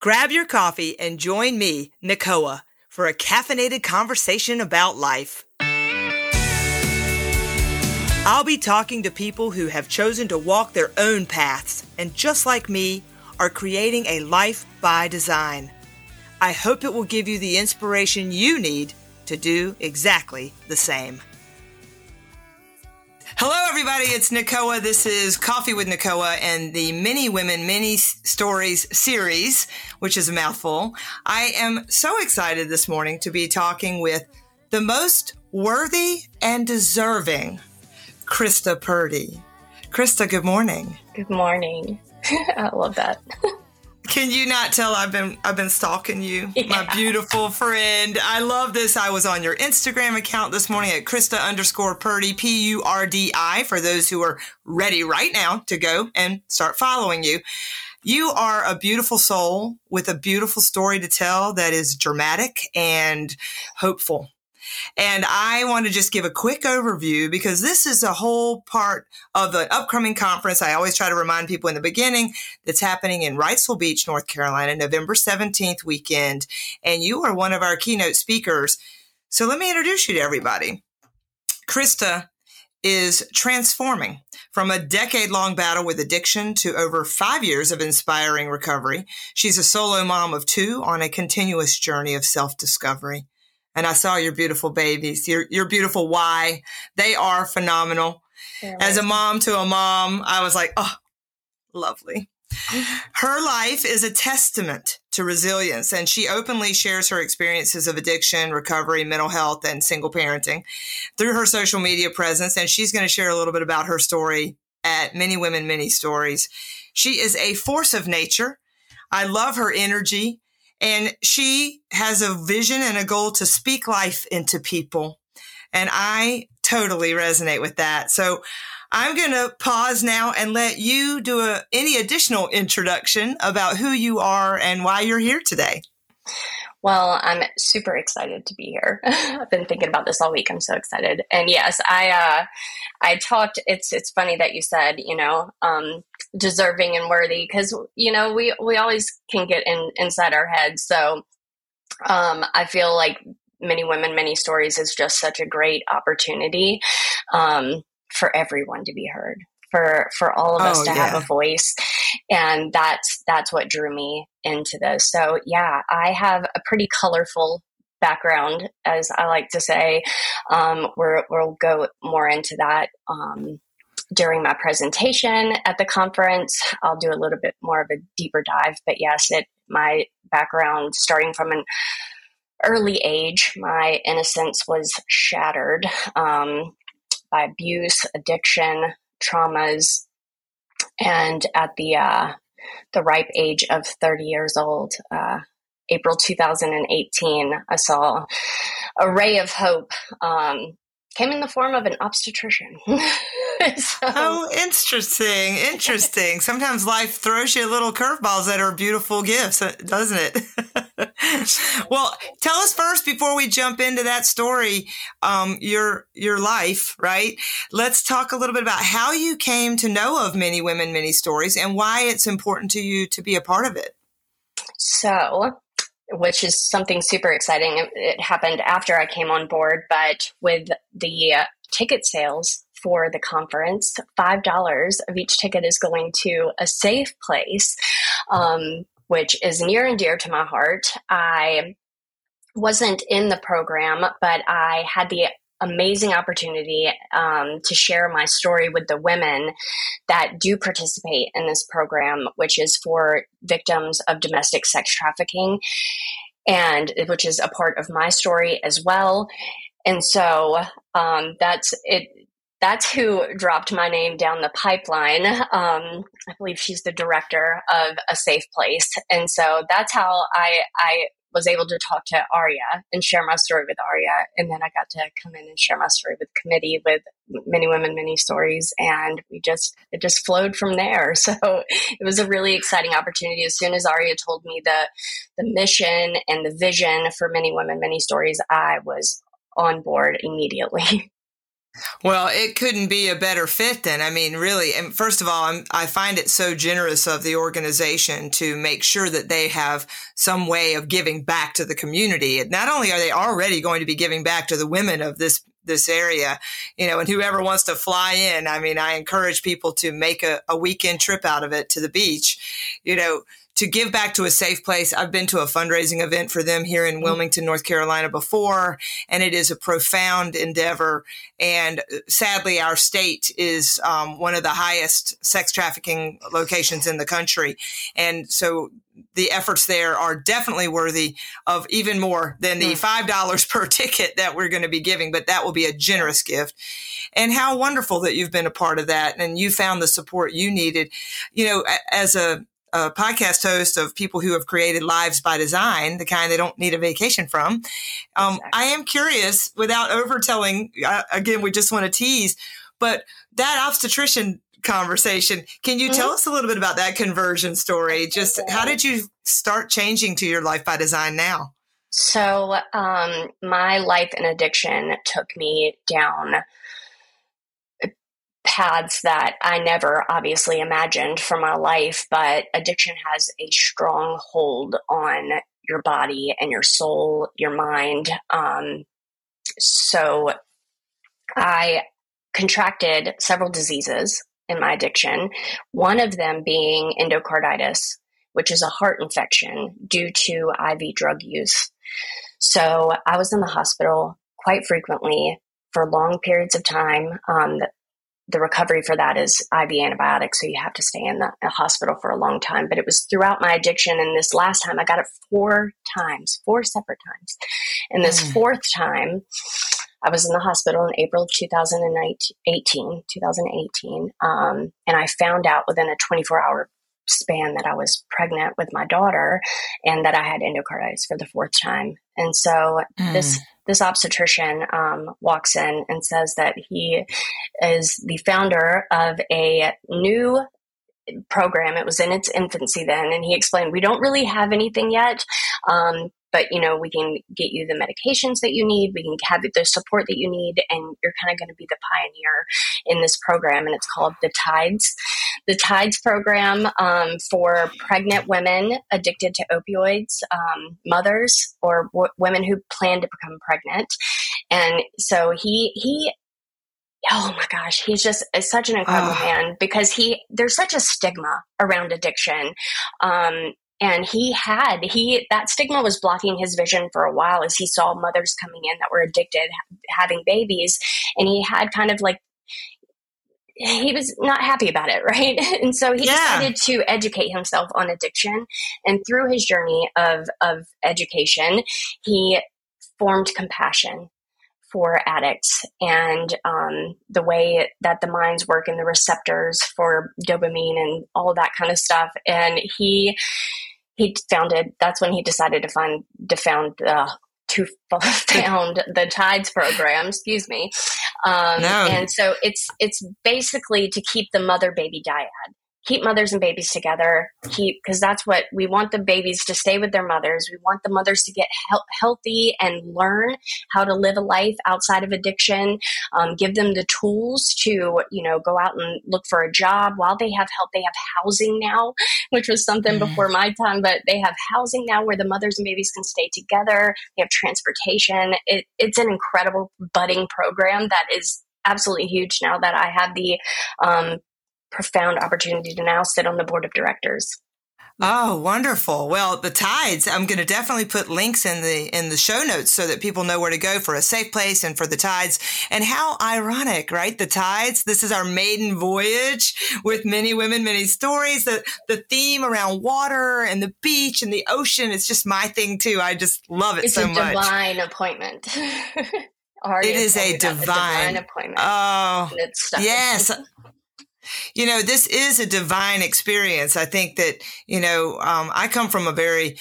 Grab your coffee and join me, Nicoa, for a caffeinated conversation about life. I'll be talking to people who have chosen to walk their own paths and, just like me, are creating a life by design. I hope it will give you the inspiration you need to do exactly the same. Hello, everybody. It's Nicoa. This is Coffee with Nicoa and the Many Women, Many Stories series, which is a mouthful. I am so excited this morning to be talking with the most worthy and deserving Krista Purdie. Krista, good morning. Good morning. I love that. Can you not tell I've been I've been stalking you, yeah. my beautiful friend? I love this. I was on your Instagram account this morning at Krista underscore Purdie, P U R D I, for those who are ready right now to go and start following you. You are a beautiful soul with a beautiful story to tell that is dramatic and hopeful. And I want to just give a quick overview because this is a whole part of the upcoming conference. I always try to remind people in the beginning that's happening in Wrightsville Beach, North Carolina, November 17th weekend. And you are one of our keynote speakers. So let me introduce you to everybody. Krista is transforming from a decade long battle with addiction to over five years of inspiring recovery. She's a solo mom of two on a continuous journey of self discovery and I saw your beautiful babies, your your beautiful Y. They are phenomenal. As a mom to a mom, I was like, oh, lovely. Mm-hmm. Her life is a testament to resilience, and she openly shares her experiences of addiction, recovery, mental health, and single parenting through her social media presence. And she's going to share a little bit about her story at Many Women, Many Stories. She is a force of nature. I love her energy. And she has a vision and a goal to speak life into people. And I totally resonate with that. So I'm going to pause now and let you do a, any additional introduction about who you are and why you're here today. Well, I'm super excited to be here. I've been thinking about this all week. I'm so excited. And yes, I uh, I talked. It's it's funny that you said you know um, deserving and worthy because you know we we always can get in inside our heads. So um, I feel like many women, many stories is just such a great opportunity um, for everyone to be heard for for all of us oh, to yeah. have a voice and that's that's what drew me into this so yeah i have a pretty colorful background as i like to say um, we're, we'll go more into that um, during my presentation at the conference i'll do a little bit more of a deeper dive but yes it my background starting from an early age my innocence was shattered um, by abuse addiction traumas. And at the uh, the ripe age of 30 years old, uh, April 2018, I saw a ray of hope um, came in the form of an obstetrician. so, oh, interesting. Interesting. Sometimes life throws you little curveballs that are beautiful gifts, uh, doesn't it? well, tell us first before we jump into that story, um, your your life, right? Let's talk a little bit about how you came to know of Many Women, Many Stories and why it's important to you to be a part of it. So, which is something super exciting. It, happened after I came on board, but with the uh, ticket sales for the conference, $5 of each ticket is going to a safe place, um, which is near and dear to my heart. I wasn't in the program, but I had the amazing opportunity um, to share my story with the women that do participate in this program, which is for victims of domestic sex trafficking, and which is a part of my story as well. And so um, that's it. That's who dropped my name down the pipeline. Um, I believe she's the director of a safe place, and so that's how I I was able to talk to Aria and share my story with Aria. And then I got to come in and share my story with committee with many women, many stories. And we just, it just flowed from there. So it was a really exciting opportunity. As soon as Aria told me the, the mission and the vision for many women, many stories, I was on board immediately. Well, it couldn't be a better fit then. I mean, really, and first of all, I'm, i find it so generous of the organization to make sure that they have some way of giving back to the community. Not only are they already going to be giving back to the women of this this area, you know, and whoever wants to fly in, I mean, I encourage people to make a, a weekend trip out of it to the beach, you know, to give back to a safe place. I've been to a fundraising event for them here in mm-hmm. Wilmington, North Carolina before, and it is a profound endeavor. And sadly, our state is um, one of the highest sex trafficking locations in the country. And so the efforts there are definitely worthy of even more than the mm. $5 per ticket that we're going to be giving, but that will be a generous gift. And how wonderful that you've been a part of that and you found the support you needed. You know, as a a podcast host of people who have created lives by design, the kind they don't need a vacation from. Um, exactly. I am curious, without overtelling, uh, again, we just want to tease, but that obstetrician conversation, can you mm-hmm. tell us a little bit about that conversion story? Just how did you start changing to your life by design now? So, um, my life and addiction took me down paths that I never obviously imagined for my life, but addiction has a strong hold on your body and your soul, your mind. Um, so I contracted several diseases in my addiction, one of them being endocarditis, which is a heart infection due to IV drug use. So I was in the hospital quite frequently for long periods of time. Um, the recovery for that is IV antibiotics, so you have to stay in the hospital for a long time. But it was throughout my addiction, and this last time I got it four times, four separate times. And this mm. fourth time, I was in the hospital in April of 2018, 2018, um, and I found out within a 24 hour span that I was pregnant with my daughter and that I had endocarditis for the fourth time. And so mm. this this obstetrician um, walks in and says that he is the founder of a new program. It was in its infancy then, and he explained we don't really have anything yet, um, but you know we can get you the medications that you need we can have the support that you need and you're kind of going to be the pioneer in this program and it's called the tides the tides program um, for pregnant women addicted to opioids um, mothers or w- women who plan to become pregnant. And so he he oh my gosh he's just such an incredible oh. man because he there's such a stigma around addiction. Um, and he had he that stigma was blocking his vision for a while as he saw mothers coming in that were addicted having babies. And he had kind of like he was not happy about it right? And so he yeah. decided to educate himself on addiction. And through his journey of of education he formed compassion for addicts and um, the way that the minds work and the receptors for dopamine and all that kind of stuff. And he he founded that's when he decided to find to found uh, to found the tides program excuse me um, no. and so it's it's basically to keep the mother baby dyad keep mothers and babies together keep because that's what we want the babies to stay with their mothers. We want the mothers to get he- healthy and learn how to live a life outside of addiction um, give them the tools to you know go out and look for a job while they have help. They have housing now which was something mm. before my time but they have housing now where the mothers and babies can stay together. They have transportation. It, it's an incredible budding program that is absolutely huge now that I have the um, profound opportunity to now sit on the board of directors. Oh, wonderful. Well, the tides, I'm going to definitely put links in the in the show notes so that people know where to go for a safe place and for the tides. And how ironic, right? The tides, this is our maiden voyage with many women, many stories. The the theme around water and the beach and the ocean, it's just my thing too. I just love it it's so much. It's a divine appointment. it is a divine, a divine appointment. Oh, yes. You know, this is a divine experience. I think that, you know, um, I come from a very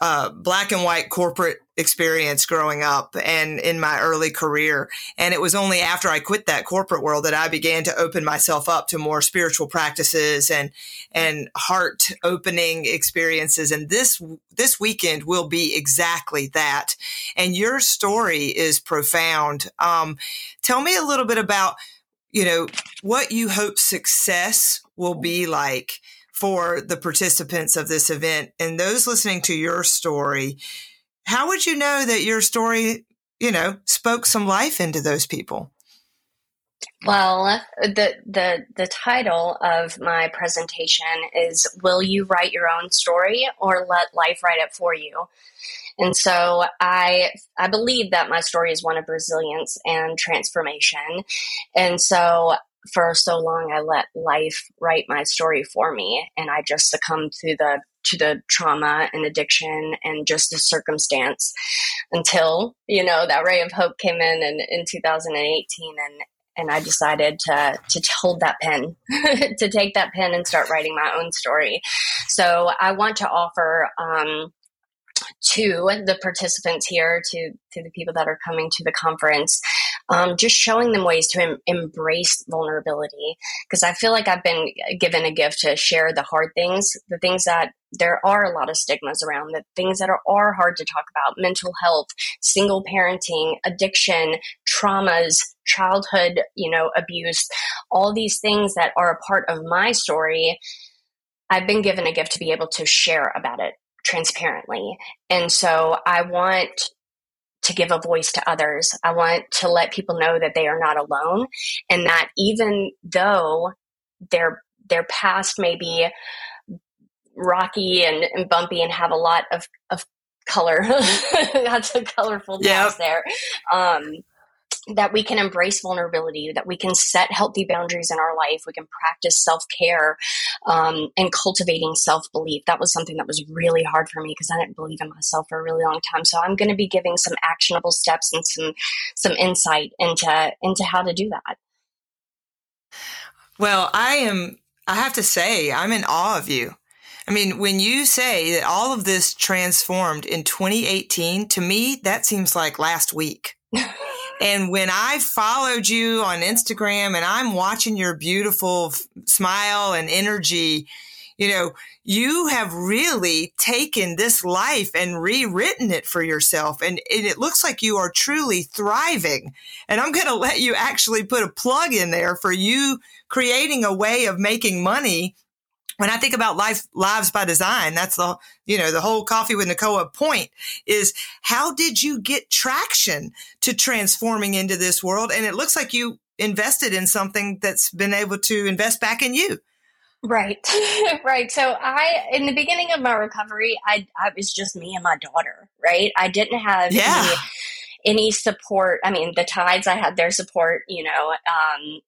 uh, black and white corporate experience growing up and in my early career. And it was only after I quit that corporate world that I began to open myself up to more spiritual practices and, and heart opening experiences. And this, this weekend will be exactly that. And your story is profound. Um, tell me a little bit about, you know, what you hope success will be like for the participants of this event and those listening to your story. How would you know that your story, you know, spoke some life into those people? Well, the the the title of my presentation is "Will you write your own story or let life write it for you?" And so I I believe that my story is one of resilience and transformation. And so for so long I let life write my story for me and I just succumbed to the to the trauma and addiction and just the circumstance until you know that ray of hope came in in, in 2018 and and I decided to to hold that pen, to take that pen and start writing my own story. So I want to offer um, to the participants here, to to the people that are coming to the conference, um, just showing them ways to em- embrace vulnerability. Because I feel like I've been given a gift to share the hard things, the things that there are a lot of stigmas around, the things that are, are hard to talk about mental health, single parenting, addiction, traumas, childhood, you know, abuse, all these things that are a part of my story. I've been given a gift to be able to share about it transparently. And so I want to give a voice to others. I want to let people know that they are not alone and that even though their their past may be rocky and, and bumpy and have a lot of, of color, lots of colorful yep. there. Um, that we can embrace vulnerability, that we can set healthy boundaries in our life, we can practice self care um, and cultivating self belief. That was something that was really hard for me because I didn't believe in myself for a really long time. So I'm going to be giving some actionable steps and some some insight into into how to do that. Well, I am. I have to say, I'm in awe of you. I mean, when you say that all of this transformed in 2018, to me, that seems like last week. And when I followed you on Instagram and I'm watching your beautiful f- smile and energy, you know, you have really taken this life and rewritten it for yourself. And, and it looks like you are truly thriving. And I'm going to let you actually put a plug in there for you creating a way of making money when I think about life, lives by design, that's the, you know, the whole coffee with Nicoa point is how did you get traction to transforming into this world? And it looks like you invested in something that's been able to invest back in you. Right. right. So I in the beginning of my recovery, I I was just me and my daughter, right? I didn't have yeah. any, any support. I mean, the tides I had their support, you know, um,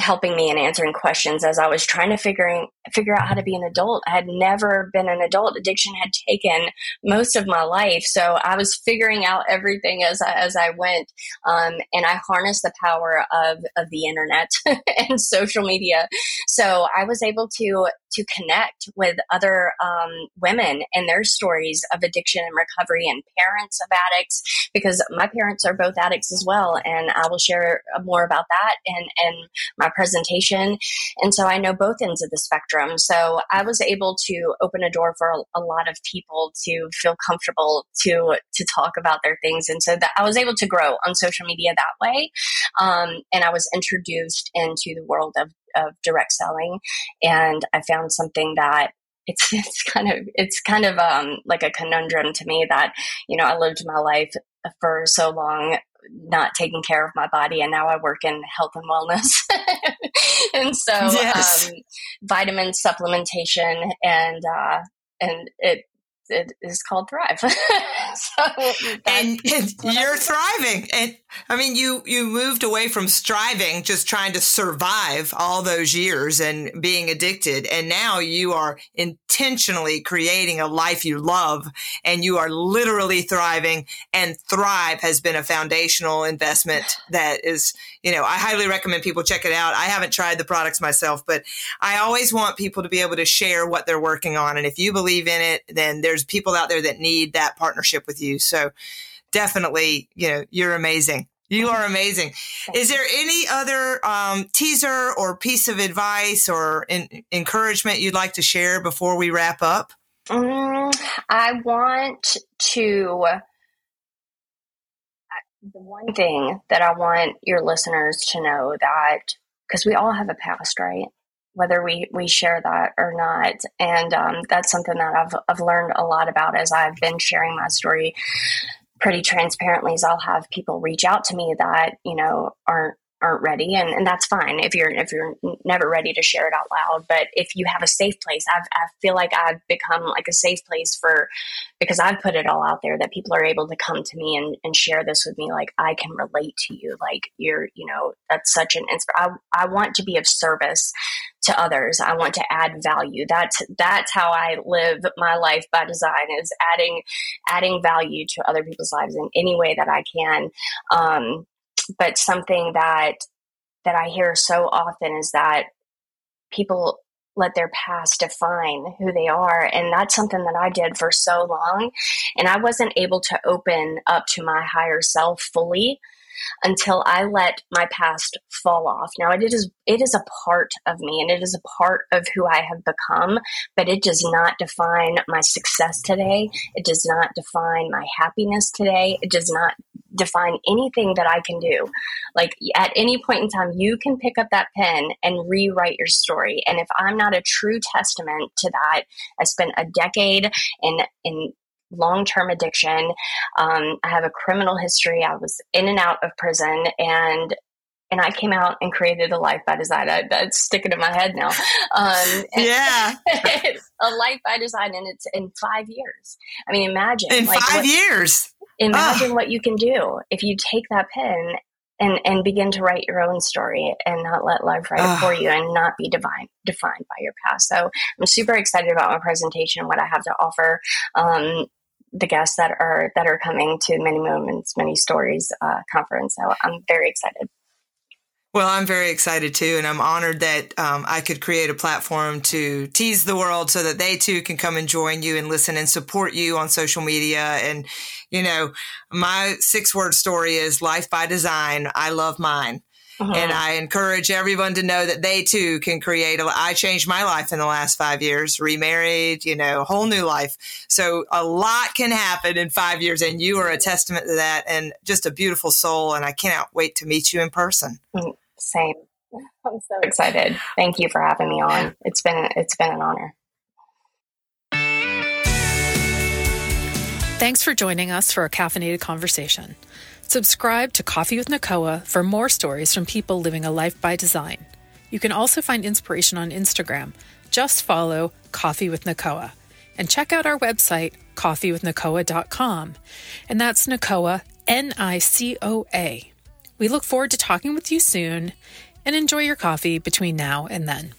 helping me and answering questions as I was trying to figuring figure out how to be an adult. I had never been an adult. Addiction had taken most of my life, so I was figuring out everything as I, as I went. Um, and I harnessed the power of of the internet and social media. So I was able to to connect with other um, women and their stories of addiction and recovery and parents of addicts because my parents are both addicts as well and i will share more about that and in my presentation. And so i know both ends of the spectrum. So i was able to open a door for a, a lot of people to feel comfortable to to talk about their things. And so that i was able to grow on social media that way. Um, and i was introduced into the world of of direct selling, and I found something that it's it's kind of it's kind of um, like a conundrum to me that you know I lived my life for so long not taking care of my body and now I work in health and wellness. and so yes. um, vitamin supplementation and uh, and it it is called Thrive. so and, and you're thriving. And I mean, you you moved away from striving, just trying to survive all those years and being addicted, and now you are intentionally creating a life you love, and you are literally thriving. And Thrive has been a foundational investment that is, you know, I highly recommend people check it out. I haven't tried the products myself, but I always want people to be able to share what they're working on, and if you believe in it, then there's people out there that need that partnership with you. So definitely, you know, you're amazing. You are amazing. Is there any other um, teaser or piece of advice or in- encouragement you'd like to share before we wrap up? Um, I want to. The one thing that I want your listeners to know that because we all have a past, right? Whether we we share that or not, and um, that's something that I've I've learned a lot about as I've been sharing my story pretty transparently is I'll have people reach out to me that, you know, aren't aren't ready and, and that's fine if you're if you're never ready to share it out loud but if you have a safe place I've, i feel like i've become like a safe place for because i've put it all out there that people are able to come to me and, and share this with me like i can relate to you like you're you know that's such an inspiration I, I want to be of service to others i want to add value that's that's how i live my life by design is adding adding value to other people's lives in any way that i can um, but something that that I hear so often is that people let their past define who they are and that's something that I did for so long and I wasn't able to open up to my higher self fully until I let my past fall off. Now it is it is a part of me and it is a part of who I have become, but it does not define my success today. It does not define my happiness today. It does not define anything that I can do. Like at any point in time, you can pick up that pen and rewrite your story. And if I'm not a true testament to that, I spent a decade in in long term addiction. Um, I have a criminal history. I was in and out of prison, and and I came out and created a life by design. I, that's sticking in my head now. Um, yeah, a life by design, and it's in five years. I mean, imagine in like, five what, years. Imagine oh. what you can do if you take that pen and and begin to write your own story and not let life write it for you and not be divine defined by your past. So I'm super excited about my presentation, and what I have to offer. Um, the guests that are that are coming to Many Moments, Many Stories uh, conference. So I'm very excited. Well, I'm very excited too, and I'm honored that um, I could create a platform to tease the world so that they too can come and join you and listen and support you on social media. And, you know, my six word story is life by design. I love mine. Uh-huh. And I encourage everyone to know that they too can create a, I changed my life in the last five years, remarried, you know, whole new life. So a lot can happen in five years and you are a testament to that and just a beautiful soul. And I cannot wait to meet you in person. Mm, same. I'm so excited. Thank you for having me on. It's been, it's been an honor. Thanks for joining us for a caffeinated conversation. Subscribe to Coffee with Nicoa for more stories from people living a life by design. You can also find inspiration on Instagram. Just follow Coffee with Nicoa. And check out our website, coffeewithnicoa.com. And that's Nicoa, N I C O A. We look forward to talking with you soon and enjoy your coffee between now and then.